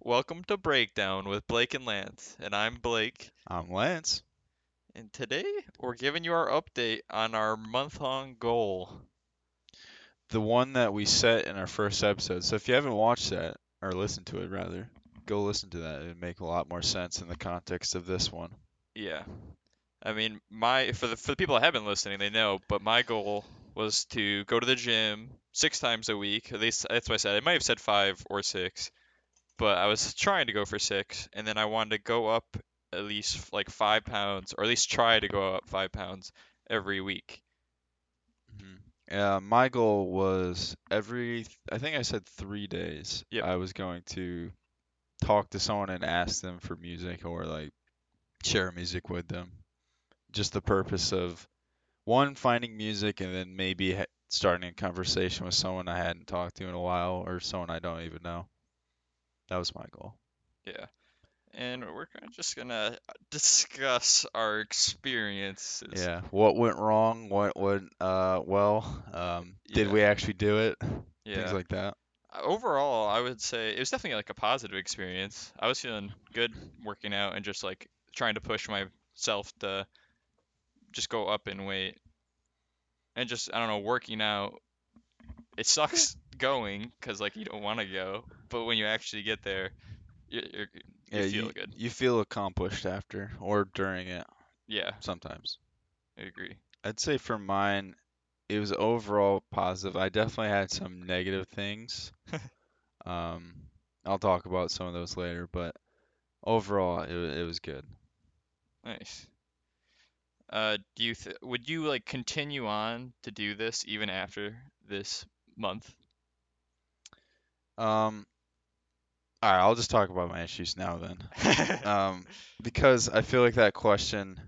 Welcome to Breakdown with Blake and Lance, and I'm Blake. I'm Lance. And today we're giving you our update on our month-long goal. The one that we set in our first episode. So if you haven't watched that, or listened to it rather, go listen to that. It'd make a lot more sense in the context of this one. Yeah. I mean, my for the for the people that have been listening, they know, but my goal was to go to the gym six times a week. At least that's what I said. I might have said five or six, but I was trying to go for six, and then I wanted to go up at least like five pounds, or at least try to go up five pounds every week. Mm-hmm. Yeah, my goal was every, I think I said three days, Yep. I was going to talk to someone and ask them for music or like share music with them. Just the purpose of one, finding music and then maybe ha- starting a conversation with someone I hadn't talked to in a while or someone I don't even know. That was my goal. Yeah. And we're kinda just gonna discuss our experiences. Yeah, what went wrong? What went uh well? Um, did Yeah. we actually do it? Yeah. Things like that. Overall, I would say it was definitely like a positive experience. I was feeling good working out and just like trying to push myself to just go up in weight. And just, I don't know, working out, it sucks going because like you don't want to go, but when you actually get there, you you're, you Yeah, feel you, good. you feel accomplished after or during it Yeah, sometimes. I agree. I'd say for mine, it was overall positive. I definitely had some negative things. Um, I'll talk about some of those later, but overall, it, it was good. Nice. Uh, do you th would you like continue on to do this even after this month? Um, all right, I'll just talk about my issues now then. Um, because I feel like that question,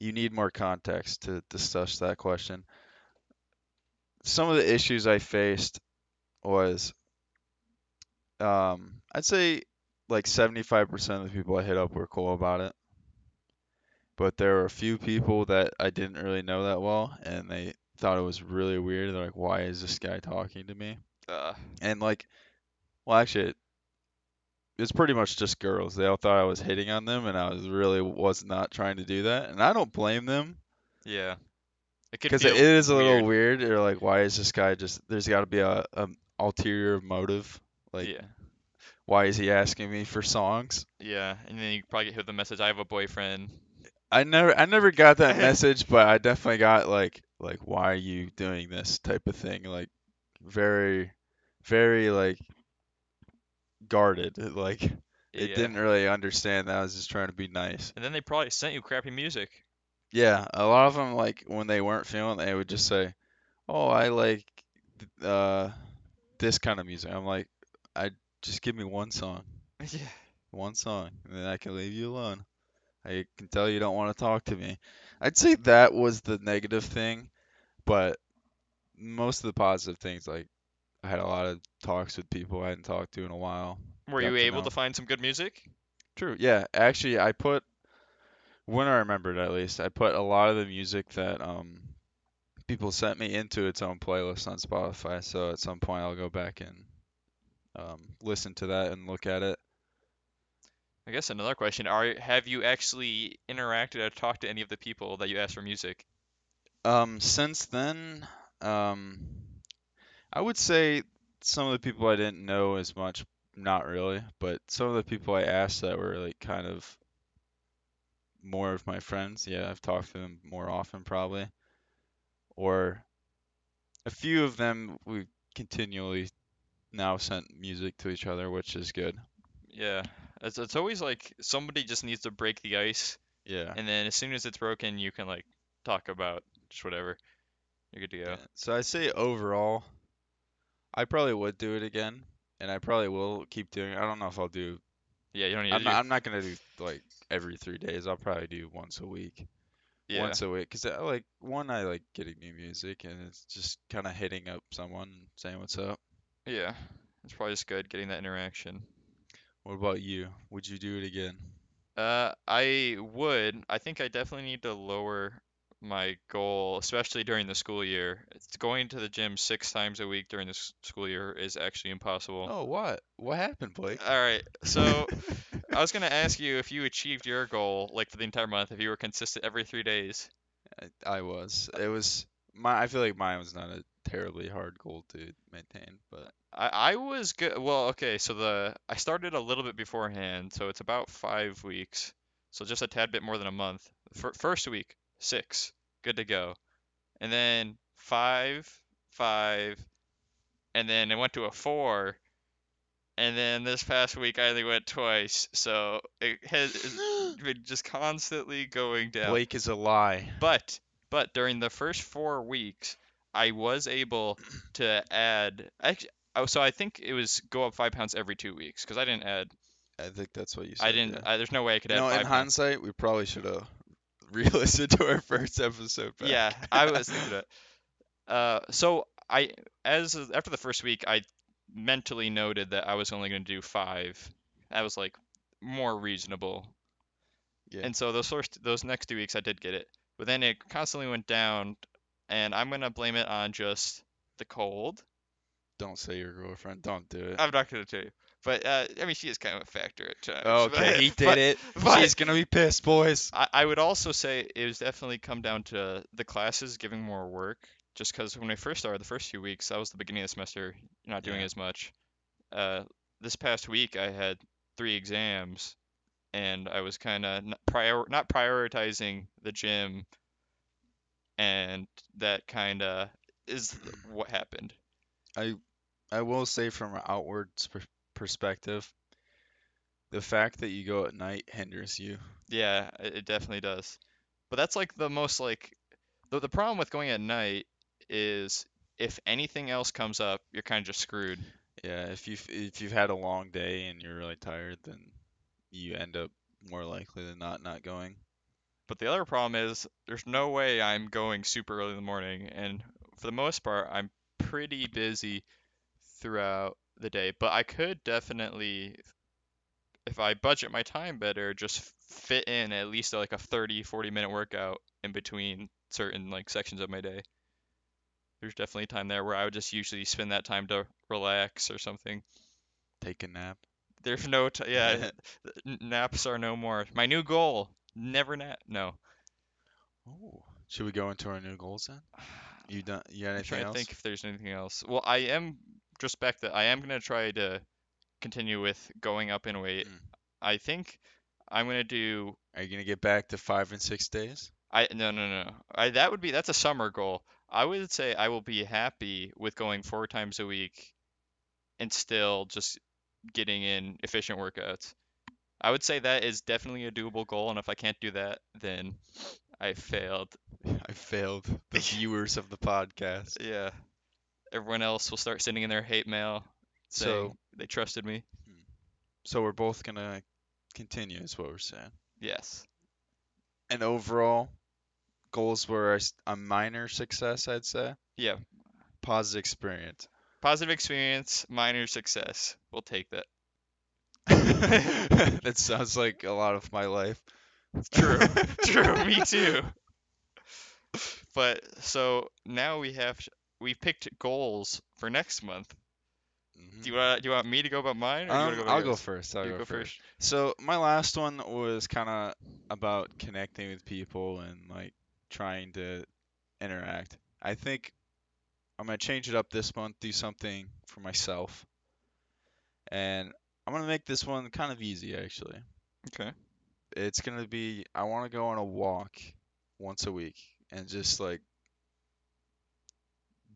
you need more context to discuss that question. Some of the issues I faced was, um, I'd say like 75% of the people I hit up were cool about it. But there were a few people that I didn't really know that well, and they thought it was really weird. They're like, why is this guy talking to me? Uh, And like, well, actually, it's pretty much just girls. They all thought I was hitting on them, and I was really was not trying to do that. And I don't blame them yeah. Because feel it is a little weird. They're like, why is this guy just? There's got to be a, a ulterior motive. Like, Yeah, why is he asking me for songs? yeah. And then you probably get hit with the message, I have a boyfriend. I never, I never got that message, but I definitely got like, like, why are you doing this type of thing? Like, very, very like guarded. Like. it Yeah. didn't really understand that I was just trying to be nice. And then they probably sent you crappy music. Yeah, a lot of them like when they weren't feeling, it, they would just say, "Oh, I like uh this kind of music." I'm like, "I just give me one song, Yeah. one song, and then I can leave you alone. I can tell you don't want to talk to me." I'd say that was the negative thing, but most of the positive things, like I had a lot of talks with people I hadn't talked to in a while. Were you to able know. to find some good music? True. Yeah, actually, I put when I remembered at least, I put a lot of the music that um people sent me into its own playlist on Spotify. So at some point, I'll go back and um, listen to that and look at it. I guess another question, are have you actually interacted or talked to any of the people that you asked for music? Um, since then, um, I would say some of the people I didn't know as much, not really, but some of the people I asked that were like kind of more of my friends. Yeah, I've talked to them more often probably. Or a few of them we continually now sent music to each other, which is good. Yeah. It's it's always like somebody just needs to break the ice, Yeah. and then as soon as it's broken, you can like talk about just whatever. You're good to go. Yeah. So I say overall, I probably would do it again, and I probably will keep doing it. I don't know if I'll do. Yeah, you don't need I'm to not, do. I'm not gonna do like every three days. I'll probably do once a week. Yeah. Once a week, 'cause I like one, I like getting new music, and it's just kind of hitting up someone, and saying what's up. Yeah. It's probably just good getting that interaction. What about you? Would you do it again? Uh, I would. I think I definitely need to lower my goal, especially during the school year. It's going to the gym six times a week during the s- school year is actually impossible. Oh, what? What happened, Blake? All right, so I was gonna ask you if you achieved your goal, like for the entire month, if you were consistent every three days. I, I was. It was my. I feel like mine was not a terribly hard goal to maintain, but I, I was good. Well, okay, so the I started a little bit beforehand, so it's about five weeks, so just a tad bit more than a month. Fir first week, six, good to go, and then five, five, and then it went to a four, and then this past week I only went twice, so it has been just constantly going down. Blake is a lie. But but during the first four weeks, I was able to add. Actually, oh, so I think it was go up five pounds every two weeks because I didn't add. I think that's what you said. I didn't. yeah. I, there's no way I could add five in pounds. hindsight, we probably should have re-listened to our first episode. Back. Yeah, I was thinking that. Uh, so I as after the first week, I mentally noted that I was only going to do five. That was like more reasonable. Yeah. And so those first those next two weeks I did get it, but then it constantly went down, and I'm gonna blame it on just the cold. Don't say your girlfriend. Don't do it. I'm not gonna tell you, but uh, I mean she is kind of a factor at times. okay, but- he did but it. but- She's gonna be pissed, boys. I, I would also say it was definitely come down to the classes giving more work. Just because when I first started, the first few weeks, that was the beginning of the semester, you're not doing Yeah. as much. Uh, this past week, I had three exams, and I was kind of prior not prioritizing the gym, and that kind of is what happened. I I will say from an outward sp- perspective, the fact that you go at night hinders you. Yeah, it, it definitely does. But that's like the most like the the problem with going at night is if anything else comes up, you're kind of just screwed. Yeah, if you've if you've had a long day and you're really tired, then you end up more likely than not not going. But the other problem is there's no way I'm going super early in the morning, and for the most part, I'm pretty busy throughout the day. But I could definitely, if I budget my time better, just fit in at least like a 30, 40 minute workout in between certain like sections of my day. There's definitely time there where I would just usually spend that time to relax or something. Take a nap. There's no t- yeah, naps are no more. My new goal, never nap. No. Oh, should we go into our new goals then? You done? You got I'm anything trying to else? think if there's anything else. Well, I am just back that I am gonna try to continue with going up in weight. Mm. I think I'm gonna do. Are you gonna get back to five and six days? I no no no. I that would be that's a summer goal. I would say I will be happy with going four times a week, and still just getting in efficient workouts. I would say that is definitely a doable goal, and if I can't do that, then I failed. I failed the viewers of the podcast. Yeah. Everyone else will start sending in their hate mail saying So, they trusted me. Hmm. so we're both gonna continue, is what we're saying. Yes. And overall, goals were a minor success, I'd say. Yeah. Positive experience. Positive experience, minor success. We'll take that. that sounds like a lot of my life. True. True. Me too. But so now we have we picked goals for next month. Mhm. Do you want do you want me to go about mine or you Um, to go about I'll go first. I'll You go, go first. first. So my last one was kind of about connecting with people and like trying to interact. I think I'm gonna change it up this month, do something for myself, and I'm gonna make this one kind of easy actually. Okay. It's gonna be I want to go on a walk once a week and just like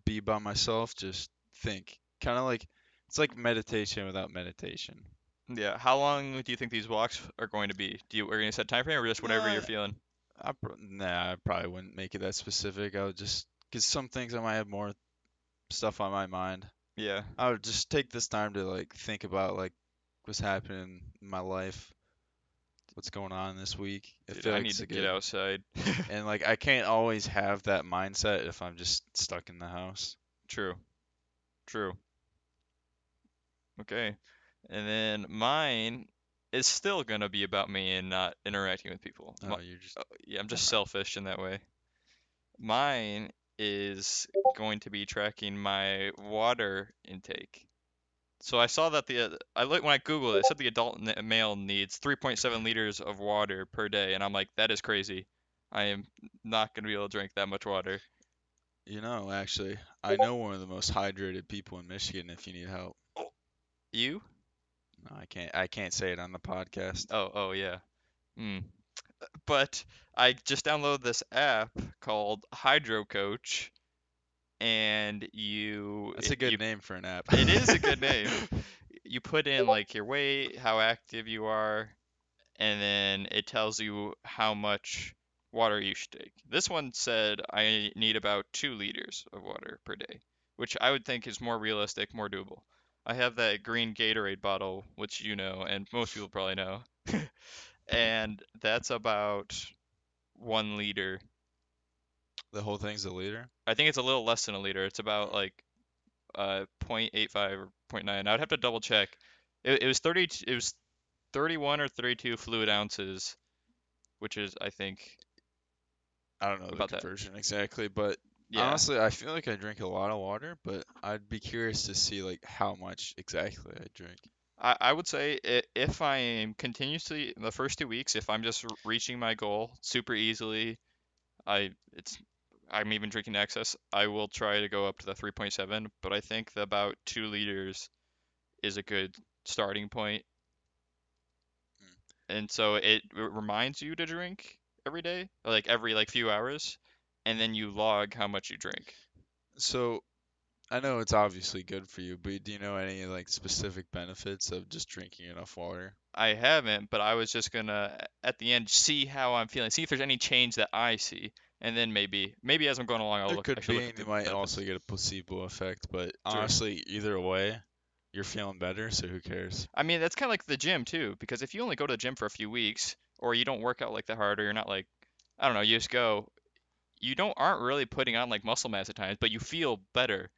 be by myself, just think, kind of like it's like meditation without meditation. Yeah. How long do you think these walks are going to be? Do you are you gonna set time frame or just whatever Uh, you're feeling? I nah, I probably wouldn't make it that specific. I would just because some things I might have more stuff on my mind. Yeah. I would just take this time to like think about like what's happening in my life, what's going on this week. I Dude, I need to get outside. And like I can't always have that mindset if I'm just stuck in the house. True. True. Okay. And then mine is still gonna be about me and not interacting with people. Oh, My- you're just uh, yeah, I'm just selfish in that way. Mine is going to be tracking my water intake. So I saw that the uh, I look when I googled it, it said the adult male needs 3.7 liters of water per day, and I'm like, that is crazy. I am not gonna be able to drink that much water. You know, actually, I know one of the most hydrated people in Michigan. If you need help, You? no, I can't. I can't say it on the podcast. Oh, oh yeah. Hmm. But I just downloaded this app called Hydro Coach, and you. That's a good you- name for an app. It is a good name. You put in like your weight, how active you are, and then it tells you how much water you should take. This one said I need about two liters of water per day, which I would think is more realistic, more doable. I have that green Gatorade bottle, which you know, and most people probably know, and that's about one liter. The whole thing's a liter. I think it's a little less than a liter. It's about like uh 0.85 or 0.9. I would have to double check. It, it was 30 it was 31 or 32 fluid ounces, which is I think I don't know the About that. conversion exactly, but yeah. honestly, I feel like I drink a lot of water. But I'd be curious to see like how much exactly I drink. I, I would say if I am continuously the first two weeks, if I'm just reaching my goal super easily, I it's I'm even drinking excess. I will try to go up to the 3.7, but I think the about two liters is a good starting point. Hmm. And so it, it reminds you to drink every day, like every like few hours, and then you log how much you drink. So, I know it's obviously good for you, but do you know any like specific benefits of just drinking enough water? I haven't, but I was just gonna at the end see how I'm feeling, see if there's any change that I see, and then maybe maybe as I'm going along, I'll There look. Could be, look at and the you might benefits. also get a placebo effect, but True. honestly, either way, you're feeling better, so who cares? I mean, that's kind of like the gym too, because if you only go to the gym for a few weeks, or you don't work out like that hard, or you're not like, I don't know, you just go, you don't aren't really putting on like muscle mass at times, but you feel better.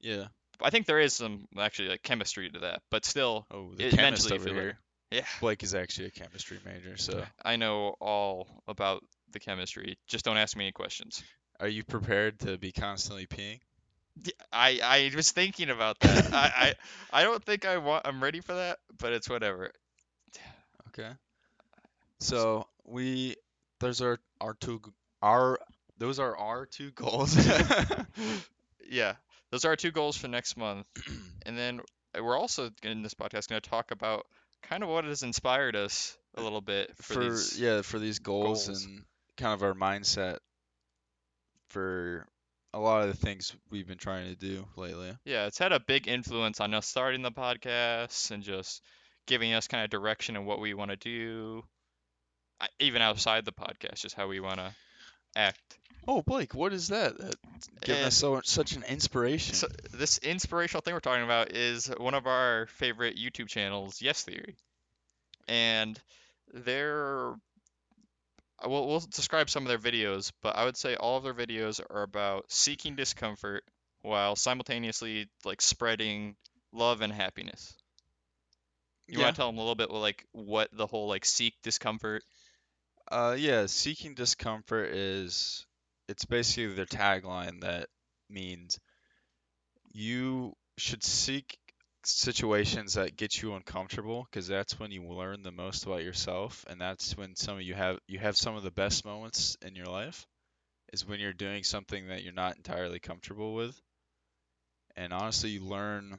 Yeah. I think there is some actually like chemistry to that, but still, Oh, the it chemist over here. better. Yeah, Blake is actually a chemistry major, so I know all about the chemistry. Just don't ask me any questions. are you prepared to be constantly peeing? I I was thinking about that. I, I I don't think I want I'm ready for that, but it's whatever. Okay. So we those are our two our those are our two goals. Yeah, those are our two goals for next month, and then uh, we're also in this podcast going to talk about kind of what has inspired us a little bit for, for these. yeah for these goals, goals. and kind of our mindset for a lot of the things we've been trying to do lately. Yeah, it's had a big influence on us starting the podcast and just giving us kind of direction in what we want to do, uh, even outside the podcast, just how we want to act. Oh, Blake, what is that? That's giving us so such an inspiration. So this inspirational thing we're talking about is one of our favorite YouTube channels, Yes Theory, and they're we'll, we'll describe some of their videos, but I would say all of their videos are about seeking discomfort while simultaneously like spreading love and happiness. You yeah. want to tell them a little bit like what the whole like seek discomfort? Uh, yeah, seeking discomfort is it's basically their tagline that means you should seek situations that get you uncomfortable because that's when you learn the most about yourself and that's when some of you have you have some of the best moments in your life is when you're doing something that you're not entirely comfortable with. And honestly, you learn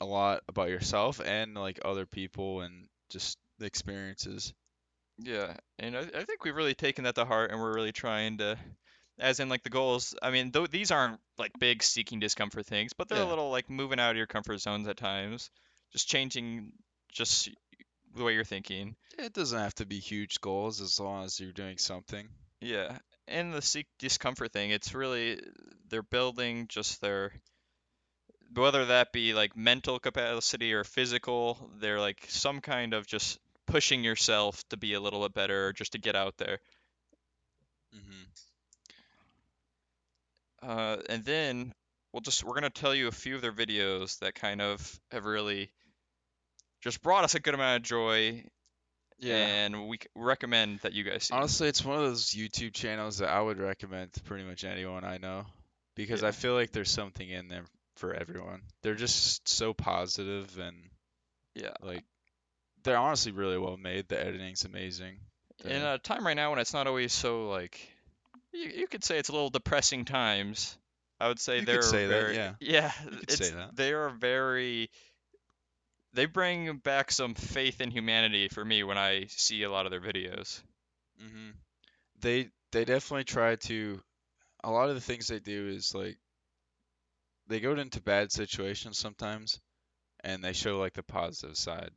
a lot about yourself and like other people and just the experiences. Yeah, and I, I think we've really taken that to heart, and we're really trying to, as in like the goals. I mean, though these aren't like big seeking discomfort things, but they're Yeah. a little like moving out of your comfort zones at times, just changing just the way you're thinking. It doesn't have to be huge goals as long as you're doing something. Yeah, and the seek discomfort thing, it's really they're building just their whether that be like mental capacity or physical, they're like some kind of just pushing yourself to be a little bit better or just to get out there. hmm Uh, and then we'll just we're gonna tell you a few of their videos that kind of have really just brought us a good amount of joy Yeah. and we recommend that you guys see. Honestly, it's one of those YouTube channels that I would recommend to pretty much anyone I know because Yeah. I feel like there's something in there for everyone. They're just so positive and Yeah. like they're honestly really well made. The editing's amazing. in a time right now when it's not always so like you, you could say it's a little depressing times i would say You they're say that, very yeah. yeah You could say that. they are very they bring back some faith in humanity for me when i see a lot of their videos hmm They they definitely try to. A lot of the things they do is like they go into bad situations sometimes, and they show like the positive side.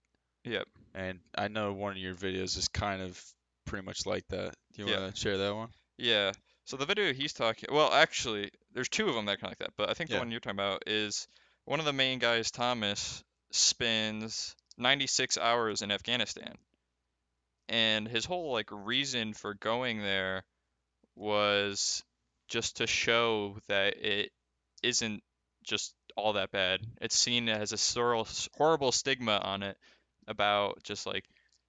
yep And I know one of your videos is kind of pretty much like that. Do you Yeah. want to share that one? yeah so the video he's talking well actually there's two of them that are kind of like that but i think the Yeah. one you're talking about is one of the main guys thomas spends 96 hours in afghanistan and his whole like reason for going there was just to show that it isn't just all that bad. It's seen as a sorrel- horrible stigma on it about just like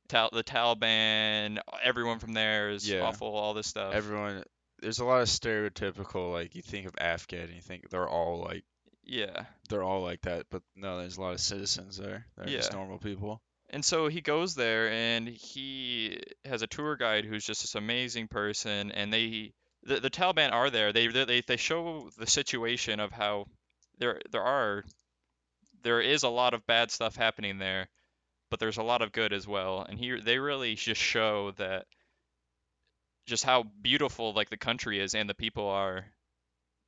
the Taliban, everyone from there is Yeah. awful, all this stuff. Everyone, there's a lot of stereotypical like you think of Afghan, and you think they're all like yeah. they're all like that, but no, there's a lot of citizens there. They're just normal people. And so he goes there and he has a tour guide who's just this amazing person and they the, the Taliban are there. They they they show the situation of how there there are there is a lot of bad stuff happening there, but there's a lot of good as well. And he they really just show that just how beautiful like the country is and the people are.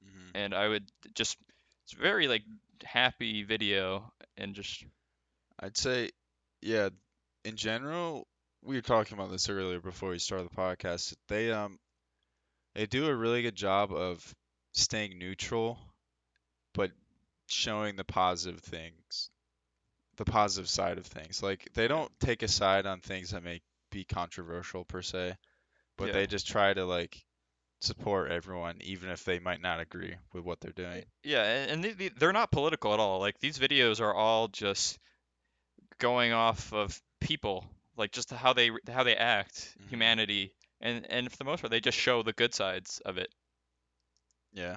hmm And I would just it's very like happy video and just I'd say, yeah, in general, we were talking about this earlier before we started the podcast. They um they do a really good job of staying neutral, but showing the positive things, the positive side of things. Like they don't take a side on things that may be controversial per se, but Yeah. they just try to like support everyone, even if they might not agree with what they're doing. Yeah, and, and they, they- they're not political at all. Like these videos are all just going off of people, like just how they how they act, Mhm. humanity, and and for the most part, they just show the good sides of it. Yeah.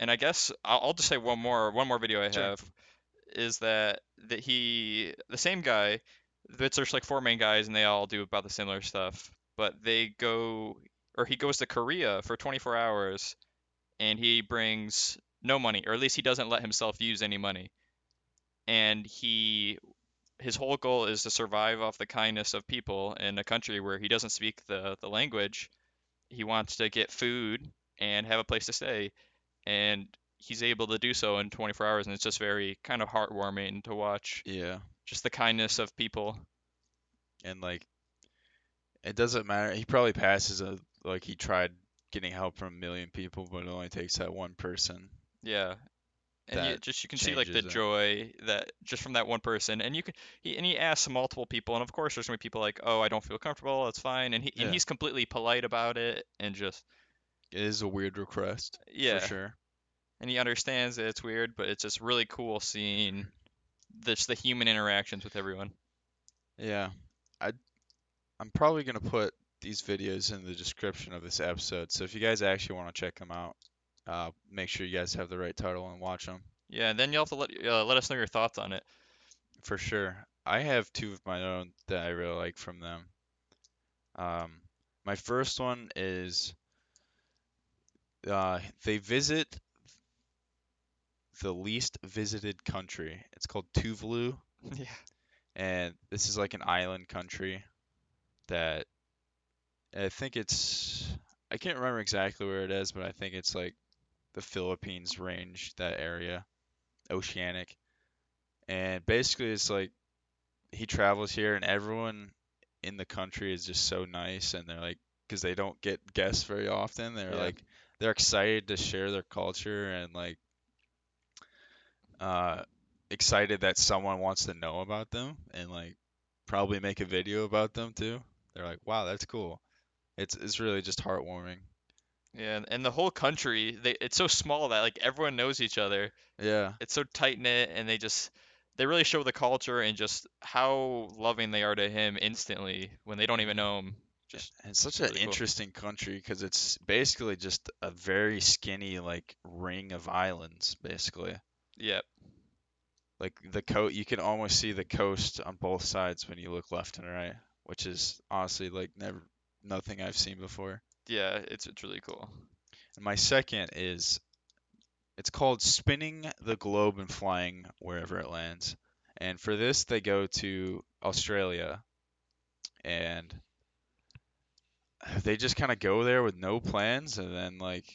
And I guess I'll, I'll just say one more one more video I Sure. have is that that he the same guy. It's there's like four main guys, and they all do about the similar stuff. But they go or he goes to Korea for 24 hours, and he brings no money, or at least he doesn't let himself use any money. And he his whole goal is to survive off the kindness of people in a country where he doesn't speak the, the language. He wants to get food and have a place to stay, and he's able to do so in 24 hours, and it's just very kind of heartwarming to watch. Yeah. Just the kindness of people. and like it doesn't matter. He probably passes a like he tried getting help from a million people, but it only takes that one person. Yeah. And you just you can see like the it. joy that just from that one person, and you can he and he asks multiple people, and of course there's gonna be people like, oh, I don't feel comfortable, that's fine, and he Yeah. and he's completely polite about it, and just It is a weird request yeah, for sure. and he understands that it's weird, but it's just really cool seeing this the human interactions with everyone. Yeah, I I'm probably gonna put these videos in the description of this episode. So if you guys actually want to check them out, uh, make sure you guys have the right title and watch them Yeah, and then you'll have to let uh, let us know your thoughts on it. for sure. I have two of my own that I really like from them. Um, my first one is uh, they visit the least visited country. It's called Tuvalu, yeah, and this is like an island country that I think it's I can't remember exactly where it is, but I think it's like the Philippines range, that area, oceanic. And basically it's like he travels here and everyone in the country is just so nice and they're like because they don't get guests very often, they're Yeah. like they're excited to share their culture and like uh excited that someone wants to know about them and like probably make a video about them too. They're like, "Wow, that's cool." It's it's really just heartwarming. yeah, and, the whole country, they it's so small that like everyone knows each other. Yeah. It's so tight knit, and they just they really show the culture and just how loving they are to him instantly when they don't even know him. Just And it's such really an cool. interesting country because it's basically just a very skinny like ring of islands, basically. Yep. Like the coast, you can almost see the coast on both sides when you look left and right, which is honestly like never nothing I've seen before. yeah, it's it's really cool. And my second is it's called spinning the globe and flying wherever it lands. And for this, they go to Australia and they just kind of go there with no plans and then like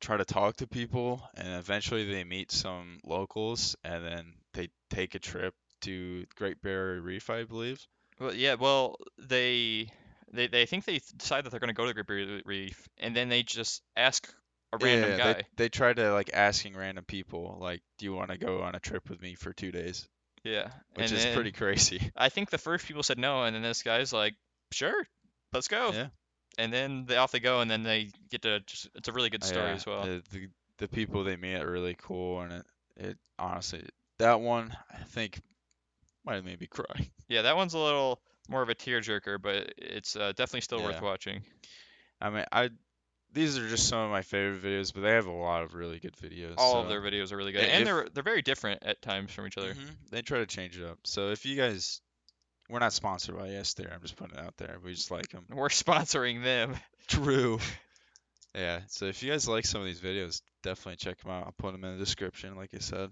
try to talk to people and eventually they meet some locals and then they take a trip to Great Barrier Reef, I believe. Well, yeah, well, they they they think they decide that they're gonna go to the Great Barrier Reef, and then they just ask a random Yeah, guy. They, they try to like asking random people like, "Do you want to go on a trip with me for two days?" Yeah, Which and is then pretty crazy. I think the first people said no, and then this guy's like, "Sure, let's go." Yeah. And then they off they go, and then they get to just it's a really good story Yeah, as well. The, the the people they meet are really cool, and it it honestly that one I think might have made me cry. Yeah, that one's a little more of a tearjerker, but it's uh, definitely still worth Yeah. watching. I mean, I these are just some of my favorite videos, but they have a lot of really good videos. All of their videos are really good, i- and if- they're they're very different at times from each other. Mhm, They try to change it up. So if you guys, we're not sponsored by Yes Theory. I'm just putting it out there. We just like them. We're sponsoring them. True. Yeah. So if you guys like some of these videos, definitely check them out. I'll put them in the description, like I said.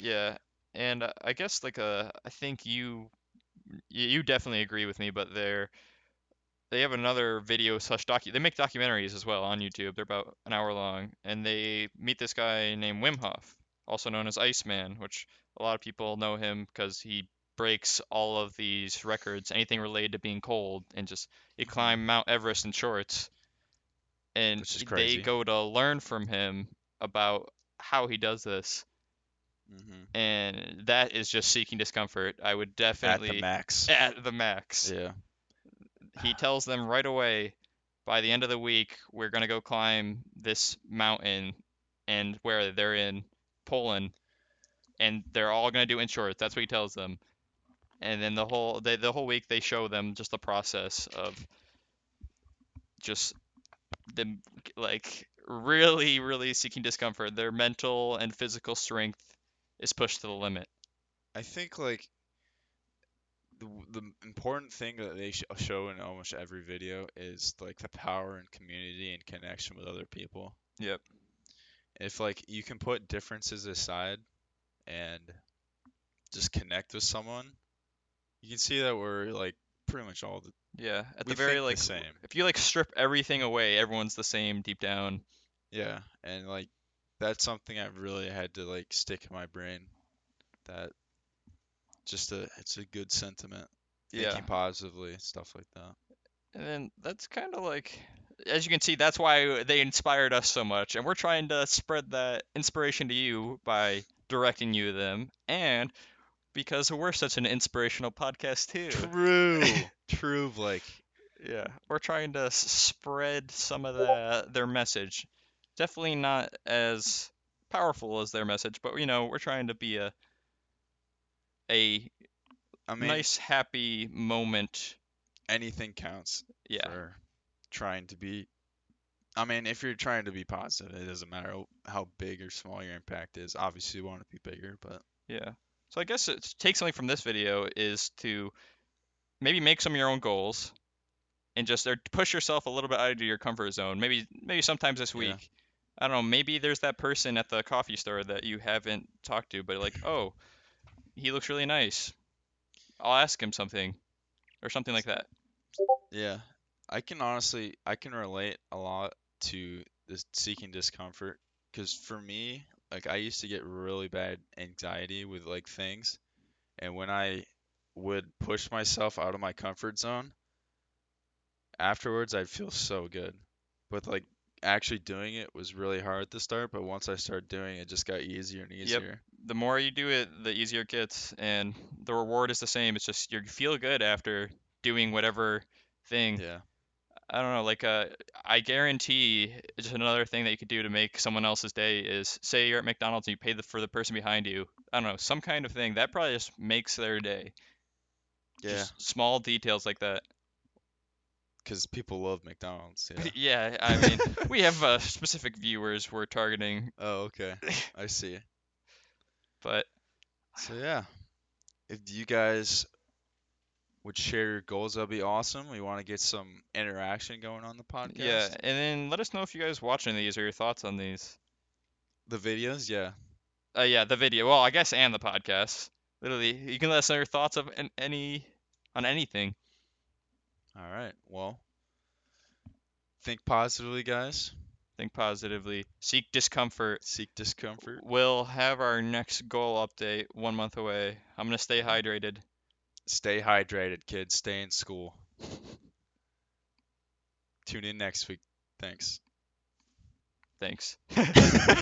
Yeah, and uh, I guess like uh, I think you you definitely agree with me, but they're they have another video slash docu. They make documentaries as well on YouTube. They're about an hour long, and they meet this guy named Wim Hof, also known as Iceman, which a lot of people know him because he breaks all of these records, anything related to being cold, and just he climbed Mount Everest in shorts. And they go to learn from him about how he does this hmm and that is just seeking discomfort. I would definitely At the max. at the max. Yeah. He tells them right away, by the end of the week, we're gonna go climb this mountain, and where they're in Poland, and they're all gonna do in shorts. That's what he tells them. And then the whole they, the whole week they show them just the process of just them like really really seeking discomfort. Their mental and physical strength is pushed to the limit. I think like the the important thing that they sh- show in almost every video is like the power and community and connection with other people. Yep. If like you can put differences aside and just connect with someone, you can see that we're like pretty much all the Yeah, at the very think the like same. if you like strip everything away, everyone's the same deep down. yeah, and like that's something I've really had to like stick in my brain. That just a it's a good sentiment, Yeah. thinking positively, stuff like that. And then that's kind of like as you can see, that's why they inspired us so much, and we're trying to spread that inspiration to you by directing you to them, and because we're such an inspirational podcast too. True, true, Blake. Yeah, we're trying to spread some of the, their message. Definitely not as powerful as their message, but you know, we're trying to be a a I mean, nice happy moment. anything counts Yeah. for trying to be. I mean, if you're trying to be positive, it doesn't matter how big or small your impact is. Obviously, you want to be bigger, but Yeah. So I guess it's, take something from this video is to maybe make some of your own goals and just or push yourself a little bit out of your comfort zone. Maybe maybe sometimes this week. I don't know, maybe there's that person at the coffee store that you haven't talked to, but like, oh, he looks really nice. I'll ask him something or something like that. yeah, I can honestly, I can relate a lot to this seeking discomfort because for me, like I used to get really bad anxiety with like things, and when I would push myself out of my comfort zone, afterwards I'd feel so good. But like actually doing it was really hard at the start, but once I started doing it, it just got easier and easier. Yep. The more you do it, the easier it gets, and the reward is the same. It's just you feel good after doing whatever thing. Yeah. I don't know, like uh, I guarantee just another thing that you could do to make someone else's day is say you're at McDonald's and you pay the, for the person behind you. I don't know, some kind of thing that probably just makes their day. Yeah, Just small details like that. Because people love McDonald's. Yeah. Yeah, I mean, we have uh, specific viewers we're targeting, Oh, okay. I see. but So yeah, if you guys would share your goals, that'd be awesome. We want to get some interaction going on the podcast. yeah, and then let us know if you guys watching these or your thoughts on these. The videos, yeah. Uh, yeah, the video. Well, I guess and the podcast. Literally, you can let us know your thoughts of an, any on anything. All right. Well, think positively, guys. Think positively. Seek discomfort. Seek discomfort. We'll have our next goal update one month away. I'm gonna stay hydrated. Stay hydrated, kids. Stay in school. Tune in next week. Thanks. Thanks.